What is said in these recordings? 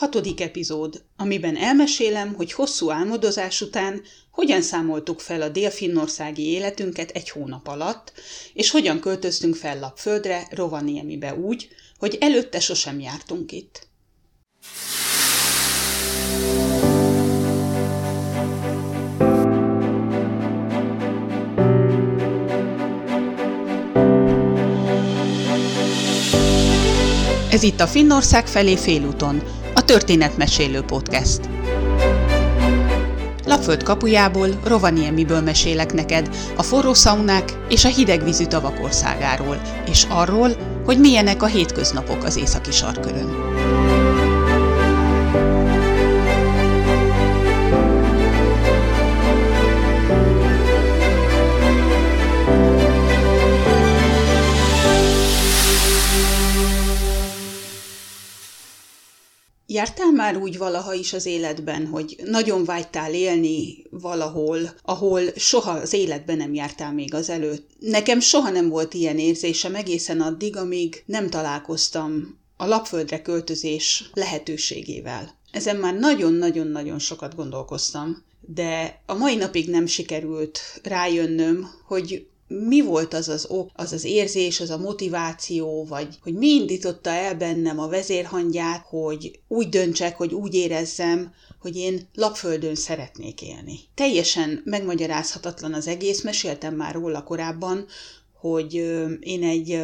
Hatodik epizód, amiben elmesélem, hogy hosszú álmodozás után hogyan számoltuk fel a délfinnországi életünket egy hónap alatt, és hogyan költöztünk fel Lapföldre, Rovaniemibe úgy, hogy előtte sosem jártunk itt. Ez itt a Finnország felé félúton, a Történetmesélő Podcast. Lapföld kapujából, Rovaniemiből mesélek neked a forró szaunák és a hidegvízű tavak országáról, és arról, hogy milyenek a hétköznapok az északi sarkörön. Jártál már úgy valaha is az életben, hogy nagyon vágytál élni valahol, ahol soha az életben nem jártál még az előtt? Nekem soha nem volt ilyen érzésem egészen addig, amíg nem találkoztam a lapföldre költözés lehetőségével. Ezen már nagyon-nagyon-nagyon sokat gondolkoztam, de a mai napig nem sikerült rájönnöm, hogy mi volt az az ok, az az érzés, az a motiváció, vagy hogy mi indította el bennem a vezérhangját, hogy úgy döntsek, hogy úgy érezzem, hogy én lapföldön szeretnék élni. Teljesen megmagyarázhatatlan az egész, meséltem már róla korábban, hogy én egy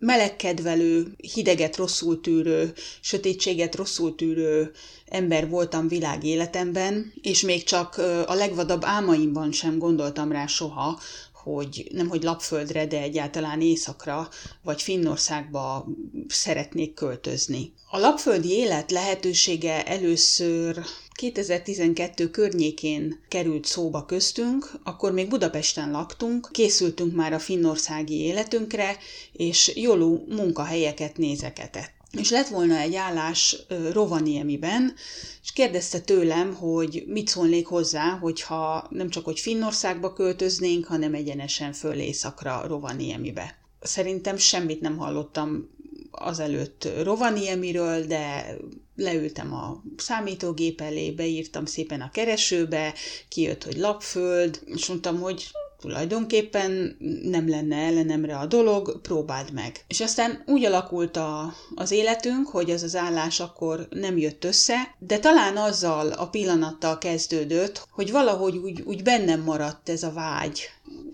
melegkedvelő, hideget rosszul tűrő, sötétséget rosszul tűrő ember voltam világ életemben, és még csak a legvadabb álmaimban sem gondoltam rá soha, hogy nem hogy lapföldre, de egyáltalán északra vagy Finnországba szeretnék költözni. A lapföldi élet lehetősége először 2012 környékén került szóba köztünk, akkor még Budapesten laktunk, készültünk már a finnországi életünkre, és Jolú munkahelyeket nézeketett és lett volna egy állás Rovaniemiben, és kérdezte tőlem, hogy mit szólnék hozzá, hogyha nem csak hogy Finnországba költöznénk, hanem egyenesen föl északra Rovaniemibe. Szerintem semmit nem hallottam azelőtt Rovaniemiről, de leültem a számítógép elé, beírtam szépen a keresőbe, kijött, hogy lapföld, és mondtam, hogy tulajdonképpen nem lenne ellenemre a dolog, próbáld meg. És aztán úgy alakult a, az életünk, hogy az az állás akkor nem jött össze, de talán azzal a pillanattal kezdődött, hogy valahogy úgy, úgy bennem maradt ez a vágy.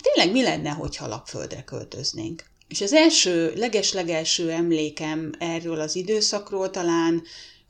Tényleg mi lenne, hogyha lapföldre költöznénk? És az első, leges-legelső emlékem erről az időszakról talán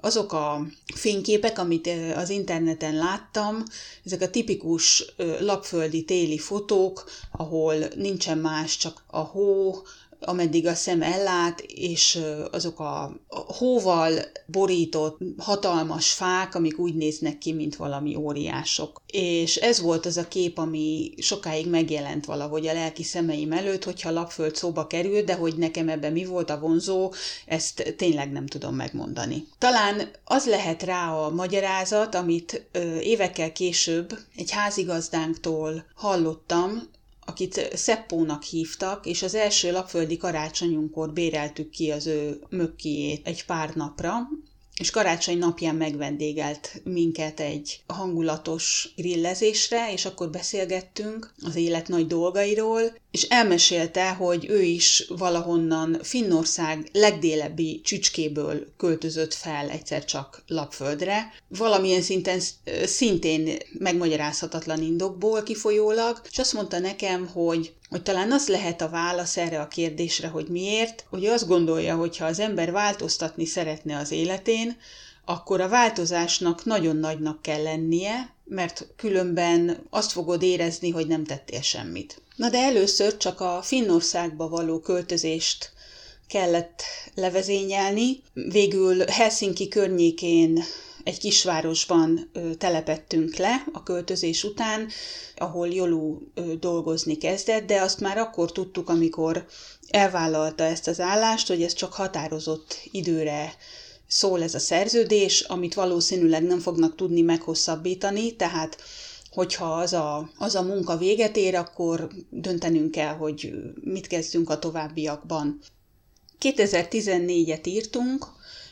azok a fényképek, amit az interneten láttam, ezek a tipikus lapföldi téli fotók, ahol nincsen más, csak a hó, ameddig a szem ellát, és azok a hóval borított hatalmas fák, amik úgy néznek ki, mint valami óriások. És ez volt az a kép, ami sokáig megjelent valahogy a lelki szemeim előtt, hogyha lapföld szóba került, de hogy nekem ebben mi volt a vonzó, ezt tényleg nem tudom megmondani. Talán az lehet rá a magyarázat, amit évekkel később egy házigazdánktól hallottam, akit Szeppónak hívtak, és az első lapföldi karácsonyunkkor béreltük ki az ő mökkiét egy pár napra, és karácsony napján megvendégelt minket egy hangulatos grillezésre, és akkor beszélgettünk az élet nagy dolgairól, és elmesélte, hogy ő is valahonnan Finnország legdélebbi csücskéből költözött fel egyszer csak lapföldre, valamilyen szinten szintén megmagyarázhatatlan indokból kifolyólag, és azt mondta nekem, hogy hogy talán az lehet a válasz erre a kérdésre, hogy miért, hogy azt gondolja, hogy ha az ember változtatni szeretne az életén, akkor a változásnak nagyon nagynak kell lennie, mert különben azt fogod érezni, hogy nem tettél semmit. Na de először csak a Finnországba való költözést kellett levezényelni. Végül Helsinki környékén egy kisvárosban telepettünk le a költözés után, ahol Jolú dolgozni kezdett, de azt már akkor tudtuk, amikor elvállalta ezt az állást, hogy ez csak határozott időre szól ez a szerződés, amit valószínűleg nem fognak tudni meghosszabbítani, tehát hogyha az a, az a munka véget ér, akkor döntenünk kell, hogy mit kezdünk a továbbiakban. 2014-et írtunk,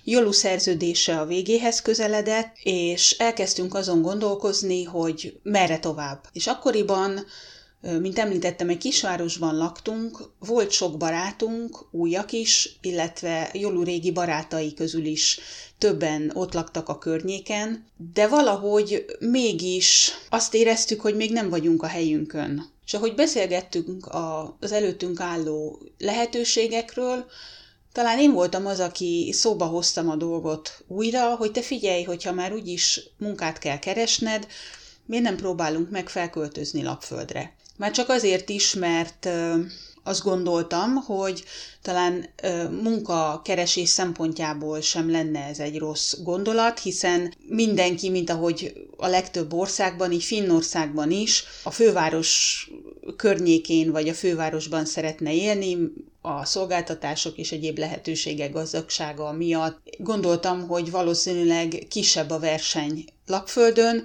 Jolu szerződése a végéhez közeledett, és elkezdtünk azon gondolkozni, hogy merre tovább. És akkoriban mint említettem, egy kisvárosban laktunk, volt sok barátunk, újak is, illetve Jolu régi barátai közül is többen ott laktak a környéken, de valahogy mégis azt éreztük, hogy még nem vagyunk a helyünkön. És ahogy beszélgettünk az előttünk álló lehetőségekről, talán én voltam az, aki szóba hoztam a dolgot újra, hogy te figyelj, hogyha már úgyis munkát kell keresned, miért nem próbálunk meg felköltözni lapföldre. Már csak azért is, mert azt gondoltam, hogy talán munkakeresés szempontjából sem lenne ez egy rossz gondolat, hiszen mindenki, mint ahogy a legtöbb országban, így Finnországban is, a főváros környékén vagy a fővárosban szeretne élni, a szolgáltatások és egyéb lehetőségek gazdagsága miatt. Gondoltam, hogy valószínűleg kisebb a verseny lapföldön,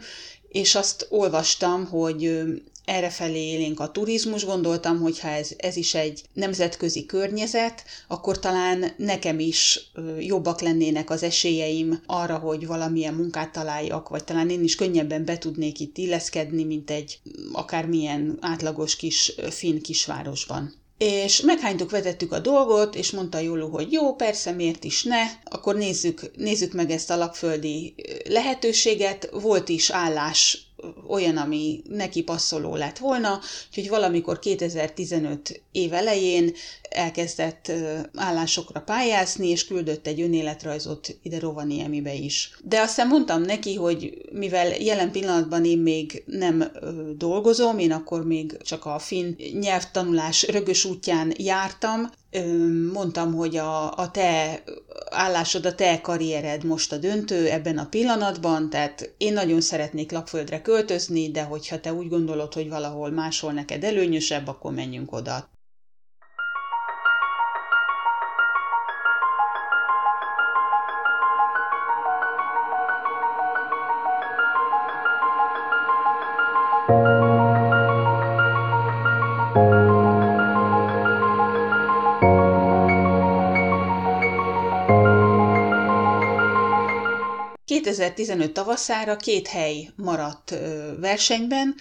és azt olvastam, hogy errefelé élénk a turizmus, gondoltam, hogy ha ez, ez is egy nemzetközi környezet, akkor talán nekem is jobbak lennének az esélyeim arra, hogy valamilyen munkát találjak, vagy talán én is könnyebben be tudnék itt illeszkedni, mint egy akármilyen átlagos kis finn kisvárosban. És meghánytuk, vetettük a dolgot, és mondta Jóló, hogy jó, persze, miért is ne, akkor nézzük, nézzük meg ezt a lapföldi lehetőséget. Volt is állás olyan, ami neki passzoló lett volna, úgyhogy valamikor 2015 év elején elkezdett állásokra pályázni, és küldött egy önéletrajzot ide Rovaniemibe is. De aztán mondtam neki, hogy mivel jelen pillanatban én még nem dolgozom, én akkor még csak a finn nyelvtanulás rögös útján jártam, mondtam, hogy a, a te állásod, a te karriered most a döntő ebben a pillanatban, tehát én nagyon szeretnék lapföldre költözni, de hogyha te úgy gondolod, hogy valahol máshol neked előnyösebb, akkor menjünk oda. 2015 tavaszára két hely maradt versenyben,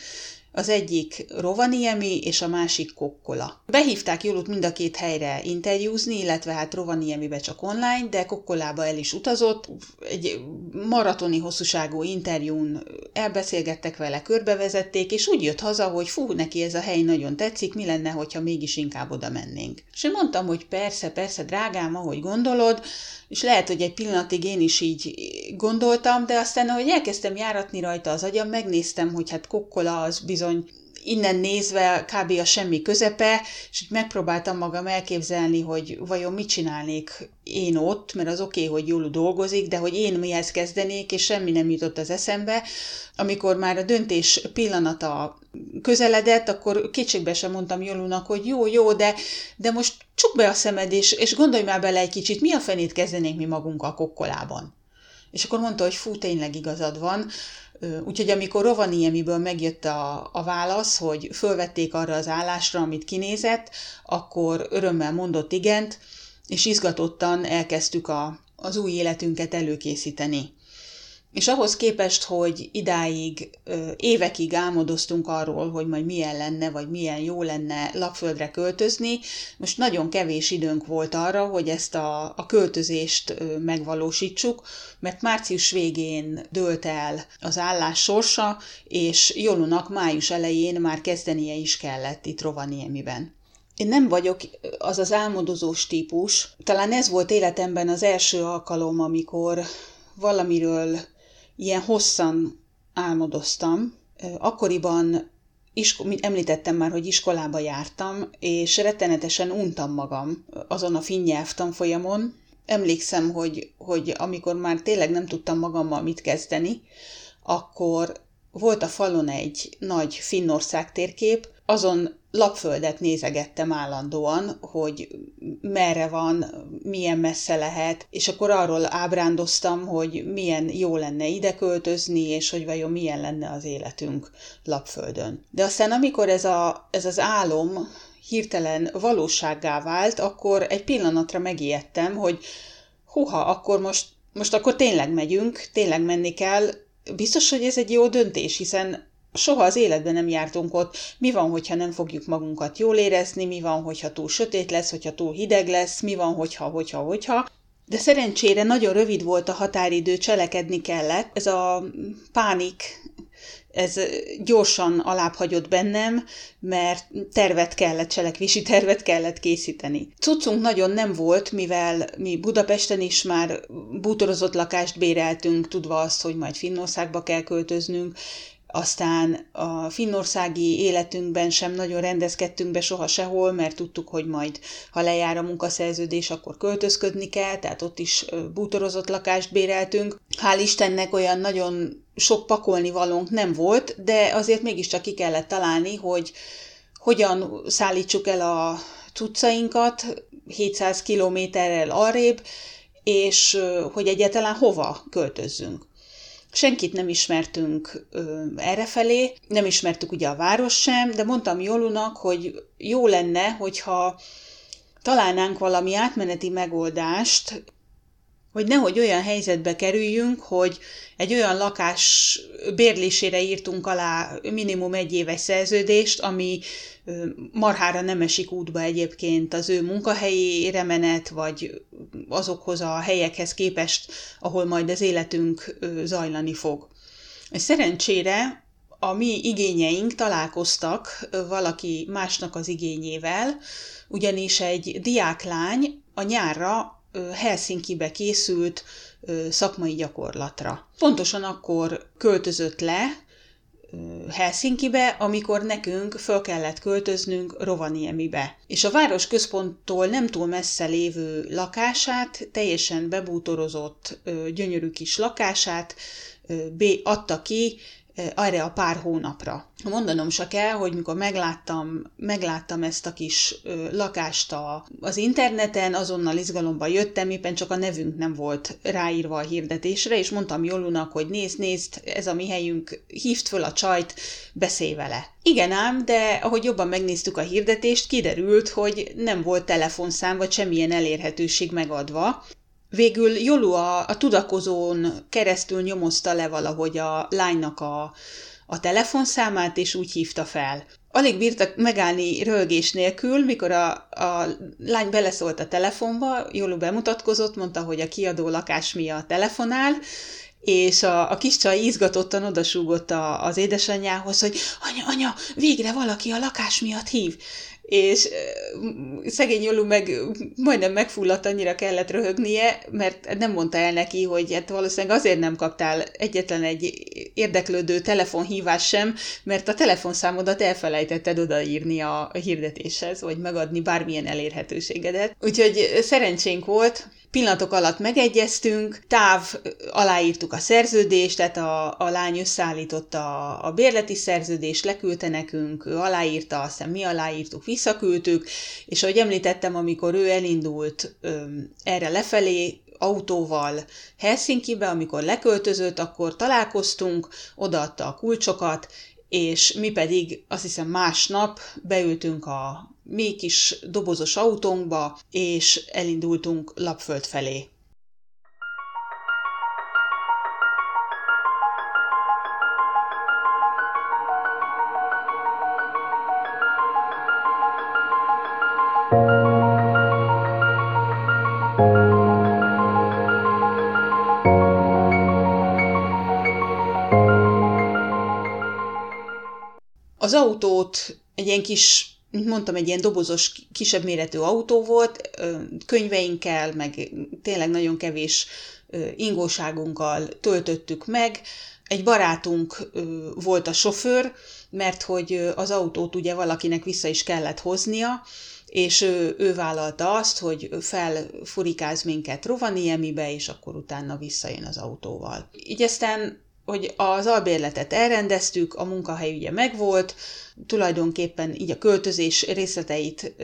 az egyik Rovaniemi és a másik Kokkola. Behívták Jolut mind a két helyre interjúzni, illetve hát Rovaniemibe csak online, de Kokkolába el is utazott. Egy maratoni hosszúságú interjún elbeszélgettek vele, körbevezették, és úgy jött haza, hogy fú, neki ez a hely nagyon tetszik, mi lenne, hogyha mégis inkább oda mennénk. És én mondtam, hogy persze, persze, drágám, ahogy gondolod, és lehet, hogy egy pillanatig én is így gondoltam, de aztán, ahogy elkezdtem járatni rajta az agyam, megnéztem, hogy hát kokkola az bizony innen nézve kb. a semmi közepe, és megpróbáltam magam elképzelni, hogy vajon mit csinálnék én ott, mert az oké, okay, hogy jól dolgozik, de hogy én mihez kezdenék, és semmi nem jutott az eszembe. Amikor már a döntés pillanata közeledett, akkor kétségbe sem mondtam Jolunak, hogy jó, jó, de, de most csuk be a szemed, és, és gondolj már bele egy kicsit, mi a fenét kezdenénk mi magunk a kokkolában. És akkor mondta, hogy fú, tényleg igazad van, Úgyhogy amikor Rovaniemiből megjött a, a válasz, hogy fölvették arra az állásra, amit kinézett, akkor örömmel mondott igent, és izgatottan elkezdtük a, az új életünket előkészíteni. És ahhoz képest, hogy idáig évekig álmodoztunk arról, hogy majd milyen lenne, vagy milyen jó lenne lapföldre költözni, most nagyon kevés időnk volt arra, hogy ezt a, a költözést megvalósítsuk, mert március végén dőlt el az állás sorsa, és Jolunak május elején már kezdenie is kellett itt Rovaniemiben. Én nem vagyok az az álmodozós típus. Talán ez volt életemben az első alkalom, amikor valamiről ilyen hosszan álmodoztam. Akkoriban, isko- említettem már, hogy iskolába jártam, és rettenetesen untam magam azon a finn nyelvtanfolyamon. Emlékszem, hogy, hogy amikor már tényleg nem tudtam magammal mit kezdeni, akkor volt a falon egy nagy Finnország térkép, azon lapföldet nézegettem állandóan, hogy merre van, milyen messze lehet, és akkor arról ábrándoztam, hogy milyen jó lenne ide költözni, és hogy vajon milyen lenne az életünk lapföldön. De aztán amikor ez, a, ez az álom hirtelen valósággá vált, akkor egy pillanatra megijedtem, hogy huha, akkor most, most akkor tényleg megyünk, tényleg menni kell. Biztos, hogy ez egy jó döntés, hiszen soha az életben nem jártunk ott. Mi van, hogyha nem fogjuk magunkat jól érezni, mi van, hogyha túl sötét lesz, hogyha túl hideg lesz, mi van, hogyha, hogyha, hogyha. De szerencsére nagyon rövid volt a határidő, cselekedni kellett. Ez a pánik, ez gyorsan alábbhagyott bennem, mert tervet kellett, cselekvési tervet kellett készíteni. Cuccunk nagyon nem volt, mivel mi Budapesten is már bútorozott lakást béreltünk, tudva azt, hogy majd Finnországba kell költöznünk, aztán a finnországi életünkben sem nagyon rendezkedtünk be soha sehol, mert tudtuk, hogy majd, ha lejár a munkaszerződés, akkor költözködni kell, tehát ott is bútorozott lakást béreltünk. Hál' Istennek olyan nagyon sok pakolni valónk nem volt, de azért mégiscsak ki kellett találni, hogy hogyan szállítsuk el a cuccainkat 700 kilométerrel arrébb, és hogy egyáltalán hova költözzünk. Senkit nem ismertünk ö, errefelé, nem ismertük ugye a város sem, de mondtam Jolunak, hogy jó lenne, hogyha találnánk valami átmeneti megoldást, hogy nehogy olyan helyzetbe kerüljünk, hogy egy olyan lakás bérlésére írtunk alá minimum egy éves szerződést, ami marhára nem esik útba egyébként az ő munkahelyére menet, vagy azokhoz a helyekhez képest, ahol majd az életünk zajlani fog. Szerencsére a mi igényeink találkoztak valaki másnak az igényével, ugyanis egy diáklány a nyárra Helsinki-be készült szakmai gyakorlatra. Pontosan akkor költözött le Helsinki-be, amikor nekünk föl kellett költöznünk Rovaniemibe. És a város központtól nem túl messze lévő lakását, teljesen bebútorozott, gyönyörű kis lakását adta ki erre a pár hónapra. Mondanom se kell, hogy mikor megláttam, megláttam ezt a kis lakást a, az interneten, azonnal izgalomba jöttem, éppen csak a nevünk nem volt ráírva a hirdetésre, és mondtam Jolunak, hogy nézd, nézd, ez a mi helyünk, hívd föl a csajt, beszélj vele. Igen ám, de ahogy jobban megnéztük a hirdetést, kiderült, hogy nem volt telefonszám vagy semmilyen elérhetőség megadva, Végül Jolu a, a tudakozón keresztül nyomozta le valahogy a lánynak a, a telefonszámát, és úgy hívta fel. Alig bírtak megállni rölgés nélkül, mikor a, a lány beleszólt a telefonba, Jolu bemutatkozott, mondta, hogy a kiadó lakás miatt telefonál, és a, a kis csaj izgatottan odasúgott a, az édesanyjához, hogy anya, anya, végre valaki a lakás miatt hív és szegény Jolu meg majdnem megfulladt, annyira kellett röhögnie, mert nem mondta el neki, hogy hát valószínűleg azért nem kaptál egyetlen egy érdeklődő telefonhívás sem, mert a telefonszámodat elfelejtetted odaírni a hirdetéshez, vagy megadni bármilyen elérhetőségedet. Úgyhogy szerencsénk volt, Pillanatok alatt megegyeztünk, táv, aláírtuk a szerződést, tehát a, a lány összeállította a, a bérleti szerződést, leküldte nekünk, ő aláírta, aztán mi aláírtuk, visszaküldtük, és ahogy említettem, amikor ő elindult ö, erre lefelé, autóval Helsinki-be, amikor leköltözött, akkor találkoztunk, odaadta a kulcsokat, és mi pedig azt hiszem másnap beültünk a mi kis dobozos autónkba, és elindultunk Lapföld felé. Az autót egy ilyen kis mint mondtam, egy ilyen dobozos, kisebb méretű autó volt, könyveinkkel, meg tényleg nagyon kevés ingóságunkkal töltöttük meg. Egy barátunk volt a sofőr, mert hogy az autót ugye valakinek vissza is kellett hoznia, és ő, ő vállalta azt, hogy felfurikáz minket Rovaniemibe, és akkor utána visszajön az autóval. Így aztán hogy az albérletet elrendeztük, a munkahely ugye megvolt, tulajdonképpen így a költözés részleteit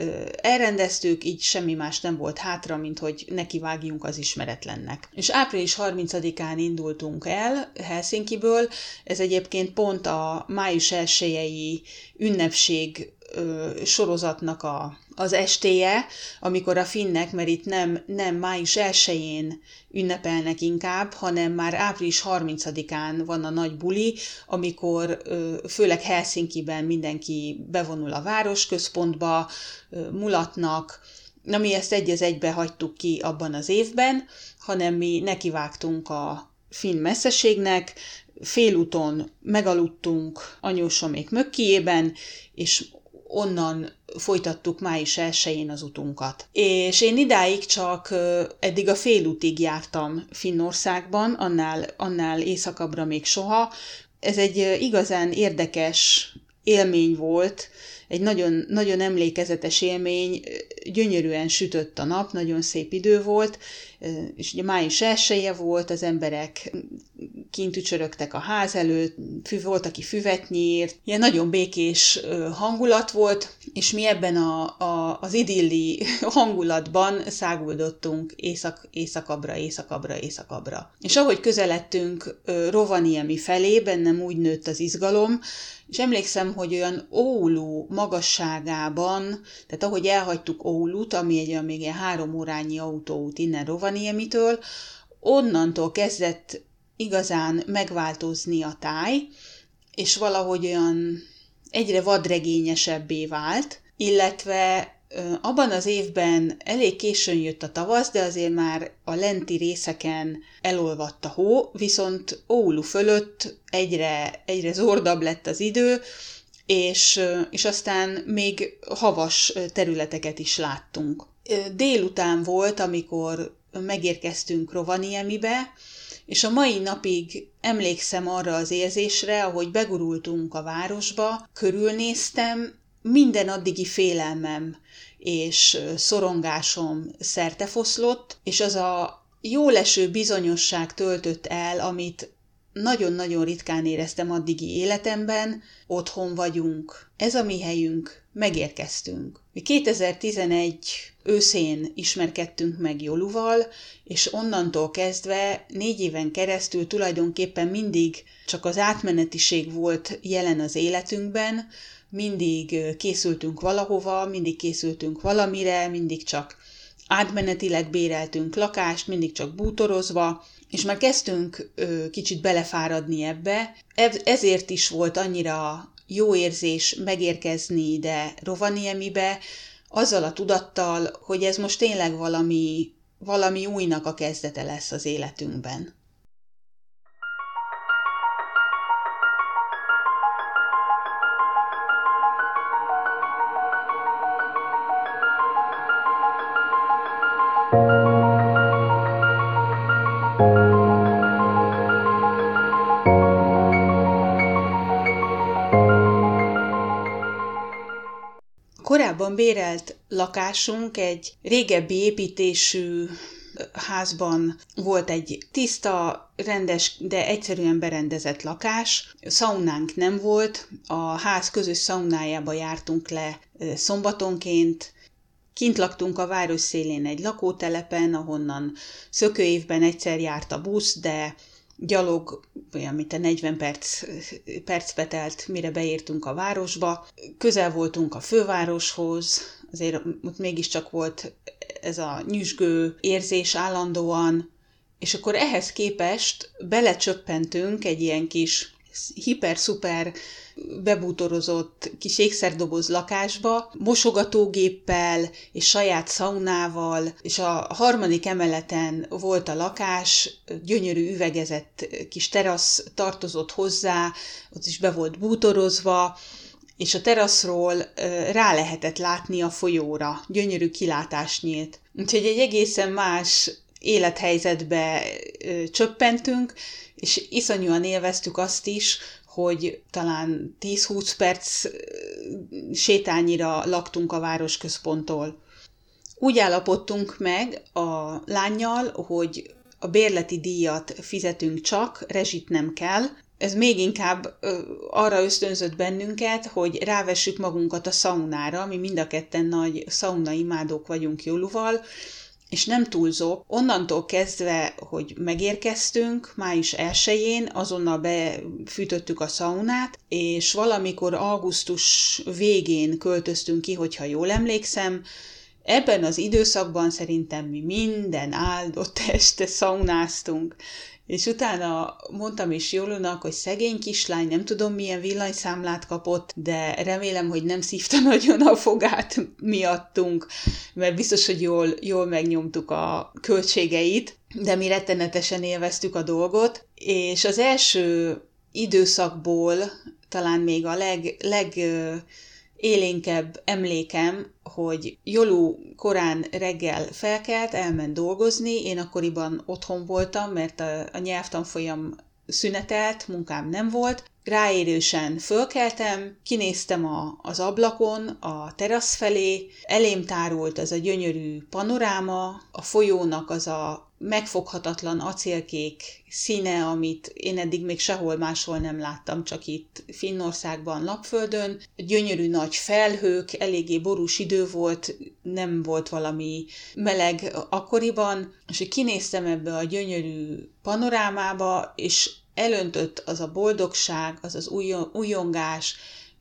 elrendeztük, így semmi más nem volt hátra, mint hogy nekivágjunk az ismeretlennek. És április 30-án indultunk el Helsinkiből, ez egyébként pont a május 1 ünnepség ö, sorozatnak a, az estéje, amikor a finnek, mert itt nem, nem május 1-én ünnepelnek inkább, hanem már április 30-án van a nagy buli, amikor ö, főleg Helsinki-ben mindenki bevonul a városközpontba, ö, mulatnak, Na mi ezt egy az egybe hagytuk ki abban az évben, hanem mi nekivágtunk a finn messzeségnek, félúton megaludtunk anyósomék mökkijében, és onnan folytattuk május 1 az utunkat. És én idáig csak eddig a félútig jártam Finnországban, annál, annál északabbra még soha. Ez egy igazán érdekes élmény volt, egy nagyon, nagyon emlékezetes élmény, gyönyörűen sütött a nap, nagyon szép idő volt, és ugye május elsője volt, az emberek kint ücsörögtek a ház előtt, fű, volt, aki füvet nyírt, ilyen nagyon békés hangulat volt, és mi ebben a, a, az idilli hangulatban száguldottunk észak, északabbra, északabbra, északabbra. És ahogy közeledtünk Rovaniemi felé, bennem úgy nőtt az izgalom, és emlékszem, hogy olyan Oulu magasságában, tehát ahogy elhagytuk Oulut, ami egy olyan még egy három órányi autóút innen Rovaniemitől, onnantól kezdett igazán megváltozni a táj, és valahogy olyan egyre vadregényesebbé vált, illetve abban az évben elég későn jött a tavasz, de azért már a lenti részeken elolvadt a hó, viszont Oulu fölött egyre, egyre zordabb lett az idő, és, és aztán még havas területeket is láttunk. Délután volt, amikor megérkeztünk Rovaniemibe, és a mai napig emlékszem arra az érzésre, ahogy begurultunk a városba, körülnéztem, minden addigi félelmem és szorongásom szertefoszlott, és az a jóleső bizonyosság töltött el, amit nagyon-nagyon ritkán éreztem addigi életemben, otthon vagyunk, ez a mi helyünk, megérkeztünk. Mi 2011 őszén ismerkedtünk meg Joluval, és onnantól kezdve négy éven keresztül tulajdonképpen mindig csak az átmenetiség volt jelen az életünkben, mindig készültünk valahova, mindig készültünk valamire, mindig csak átmenetileg béreltünk lakást, mindig csak bútorozva, és már kezdtünk ö, kicsit belefáradni ebbe. Ezért is volt annyira jó érzés megérkezni ide Rovaniemibe, azzal a tudattal, hogy ez most tényleg valami, valami újnak a kezdete lesz az életünkben. Bérelt lakásunk egy régebbi építésű házban volt egy tiszta, rendes, de egyszerűen berendezett lakás. Szaunánk nem volt, a ház közös szaunájába jártunk le szombatonként, Kint laktunk a város szélén egy lakótelepen, ahonnan szökőévben egyszer járt a busz, de gyalog, olyan mint a 40 perc, perc telt, mire beértünk a városba. Közel voltunk a fővároshoz, azért ott mégiscsak volt ez a nyüzsgő érzés állandóan, és akkor ehhez képest belecsöppentünk egy ilyen kis hiper-szuper bebútorozott kis ékszerdoboz lakásba, mosogatógéppel és saját szaunával, és a harmadik emeleten volt a lakás, gyönyörű üvegezett kis terasz tartozott hozzá, ott is be volt bútorozva, és a teraszról rá lehetett látni a folyóra, gyönyörű kilátás nyílt. Úgyhogy egy egészen más élethelyzetbe csöppentünk, és iszonyúan élveztük azt is, hogy talán 10-20 perc sétányira laktunk a városközponttól. Úgy állapodtunk meg a lányjal, hogy a bérleti díjat fizetünk csak, rezsit nem kell. Ez még inkább arra ösztönzött bennünket, hogy rávessük magunkat a szaunára, mi mind a ketten nagy szauna imádók vagyunk Jóluval, és nem túlzok, onnantól kezdve, hogy megérkeztünk, május 1-én, azonnal befűtöttük a szaunát, és valamikor augusztus végén költöztünk ki, hogyha jól emlékszem, Ebben az időszakban szerintem mi minden áldott este szaunáztunk, és utána mondtam is Jólunak, hogy szegény kislány, nem tudom milyen villanyszámlát kapott, de remélem, hogy nem szívta nagyon a fogát miattunk, mert biztos, hogy jól, jól megnyomtuk a költségeit, de mi rettenetesen élveztük a dolgot, és az első időszakból talán még a leg, leg élénkebb emlékem, hogy Jolú korán reggel felkelt, elment dolgozni, én akkoriban otthon voltam, mert a, a nyelvtanfolyam szünetelt, munkám nem volt. Ráérősen fölkeltem, kinéztem a, az ablakon, a terasz felé, elém tárult az a gyönyörű panoráma, a folyónak az a megfoghatatlan acélkék színe, amit én eddig még sehol máshol nem láttam, csak itt Finnországban, Lapföldön. Gyönyörű nagy felhők, eléggé borús idő volt, nem volt valami meleg akkoriban, és kinéztem ebbe a gyönyörű panorámába, és elöntött az a boldogság, az az újongás,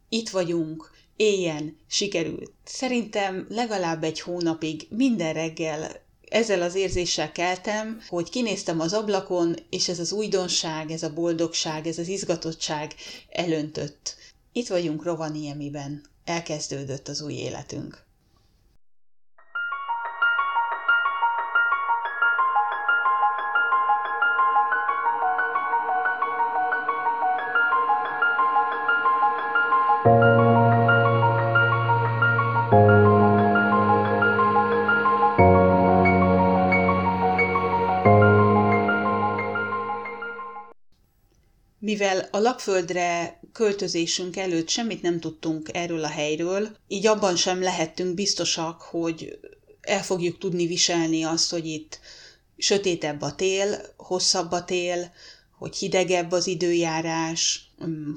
itt vagyunk, éljen, sikerült. Szerintem legalább egy hónapig minden reggel ezzel az érzéssel keltem, hogy kinéztem az ablakon, és ez az újdonság, ez a boldogság, ez az izgatottság elöntött. Itt vagyunk Rovaniemiben. Elkezdődött az új életünk. Mivel a lapföldre költözésünk előtt semmit nem tudtunk erről a helyről, így abban sem lehettünk biztosak, hogy el fogjuk tudni viselni azt, hogy itt sötétebb a tél, hosszabb a tél, hogy hidegebb az időjárás,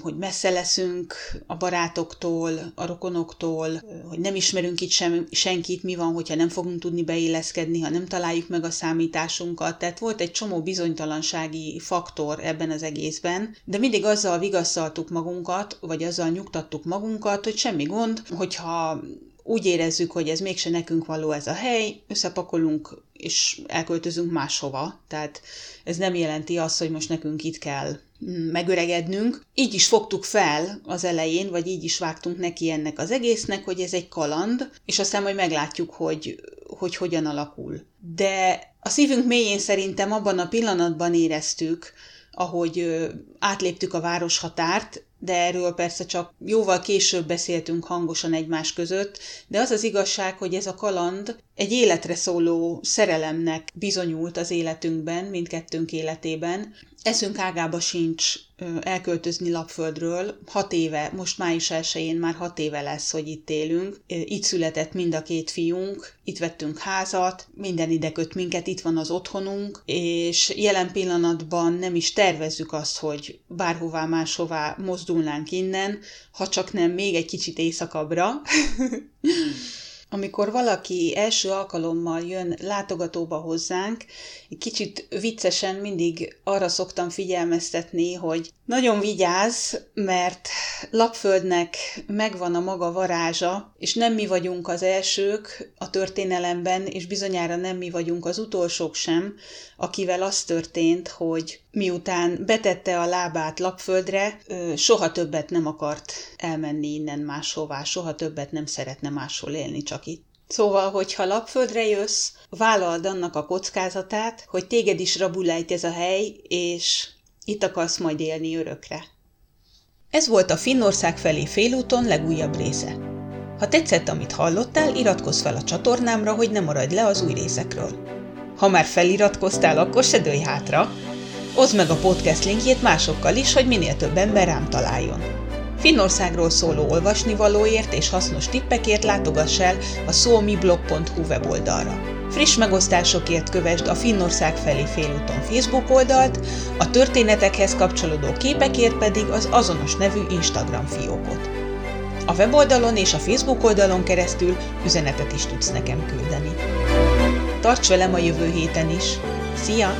hogy messze leszünk a barátoktól, a rokonoktól, hogy nem ismerünk itt sem, senkit, mi van, hogyha nem fogunk tudni beilleszkedni, ha nem találjuk meg a számításunkat. Tehát volt egy csomó bizonytalansági faktor ebben az egészben, de mindig azzal vigasztaltuk magunkat, vagy azzal nyugtattuk magunkat, hogy semmi gond, hogyha úgy érezzük, hogy ez mégse nekünk való ez a hely, összepakolunk és elköltözünk máshova. Tehát ez nem jelenti azt, hogy most nekünk itt kell megöregednünk. Így is fogtuk fel az elején, vagy így is vágtunk neki ennek az egésznek, hogy ez egy kaland, és aztán majd meglátjuk, hogy, hogy hogyan alakul. De a szívünk mélyén szerintem abban a pillanatban éreztük, ahogy átléptük a városhatárt, de erről persze csak jóval később beszéltünk hangosan egymás között, de az az igazság, hogy ez a kaland egy életre szóló szerelemnek bizonyult az életünkben, mindkettőnk életében. Eszünk ágába sincs elköltözni Lapföldről. Hat éve, most május 1 már hat éve lesz, hogy itt élünk. Itt született mind a két fiunk, itt vettünk házat, minden ide köt minket, itt van az otthonunk, és jelen pillanatban nem is tervezzük azt, hogy bárhová máshová mozdulnánk innen, ha csak nem még egy kicsit éjszakabbra. Amikor valaki első alkalommal jön látogatóba hozzánk, egy kicsit viccesen mindig arra szoktam figyelmeztetni, hogy nagyon vigyázz, mert Lapföldnek megvan a maga varázsa, és nem mi vagyunk az elsők a történelemben, és bizonyára nem mi vagyunk az utolsók sem, akivel az történt, hogy miután betette a lábát Lapföldre, soha többet nem akart elmenni innen máshová, soha többet nem szeretne máshol élni, csak itt. Szóval, hogyha lapföldre jössz, vállald annak a kockázatát, hogy téged is rabulejt ez a hely, és itt akarsz majd élni örökre. Ez volt a Finnország felé félúton legújabb része. Ha tetszett, amit hallottál, iratkozz fel a csatornámra, hogy ne maradj le az új részekről. Ha már feliratkoztál, akkor se dőj hátra. Oszd meg a podcast linkjét másokkal is, hogy minél több ember rám találjon. Finnországról szóló olvasnivalóért és hasznos tippekért látogass el a szómiblog.hu weboldalra. Friss megosztásokért kövesd a Finnország felé félúton Facebook oldalt, a történetekhez kapcsolódó képekért pedig az azonos nevű Instagram fiókot. A weboldalon és a Facebook oldalon keresztül üzenetet is tudsz nekem küldeni. Tarts velem a jövő héten is! Szia!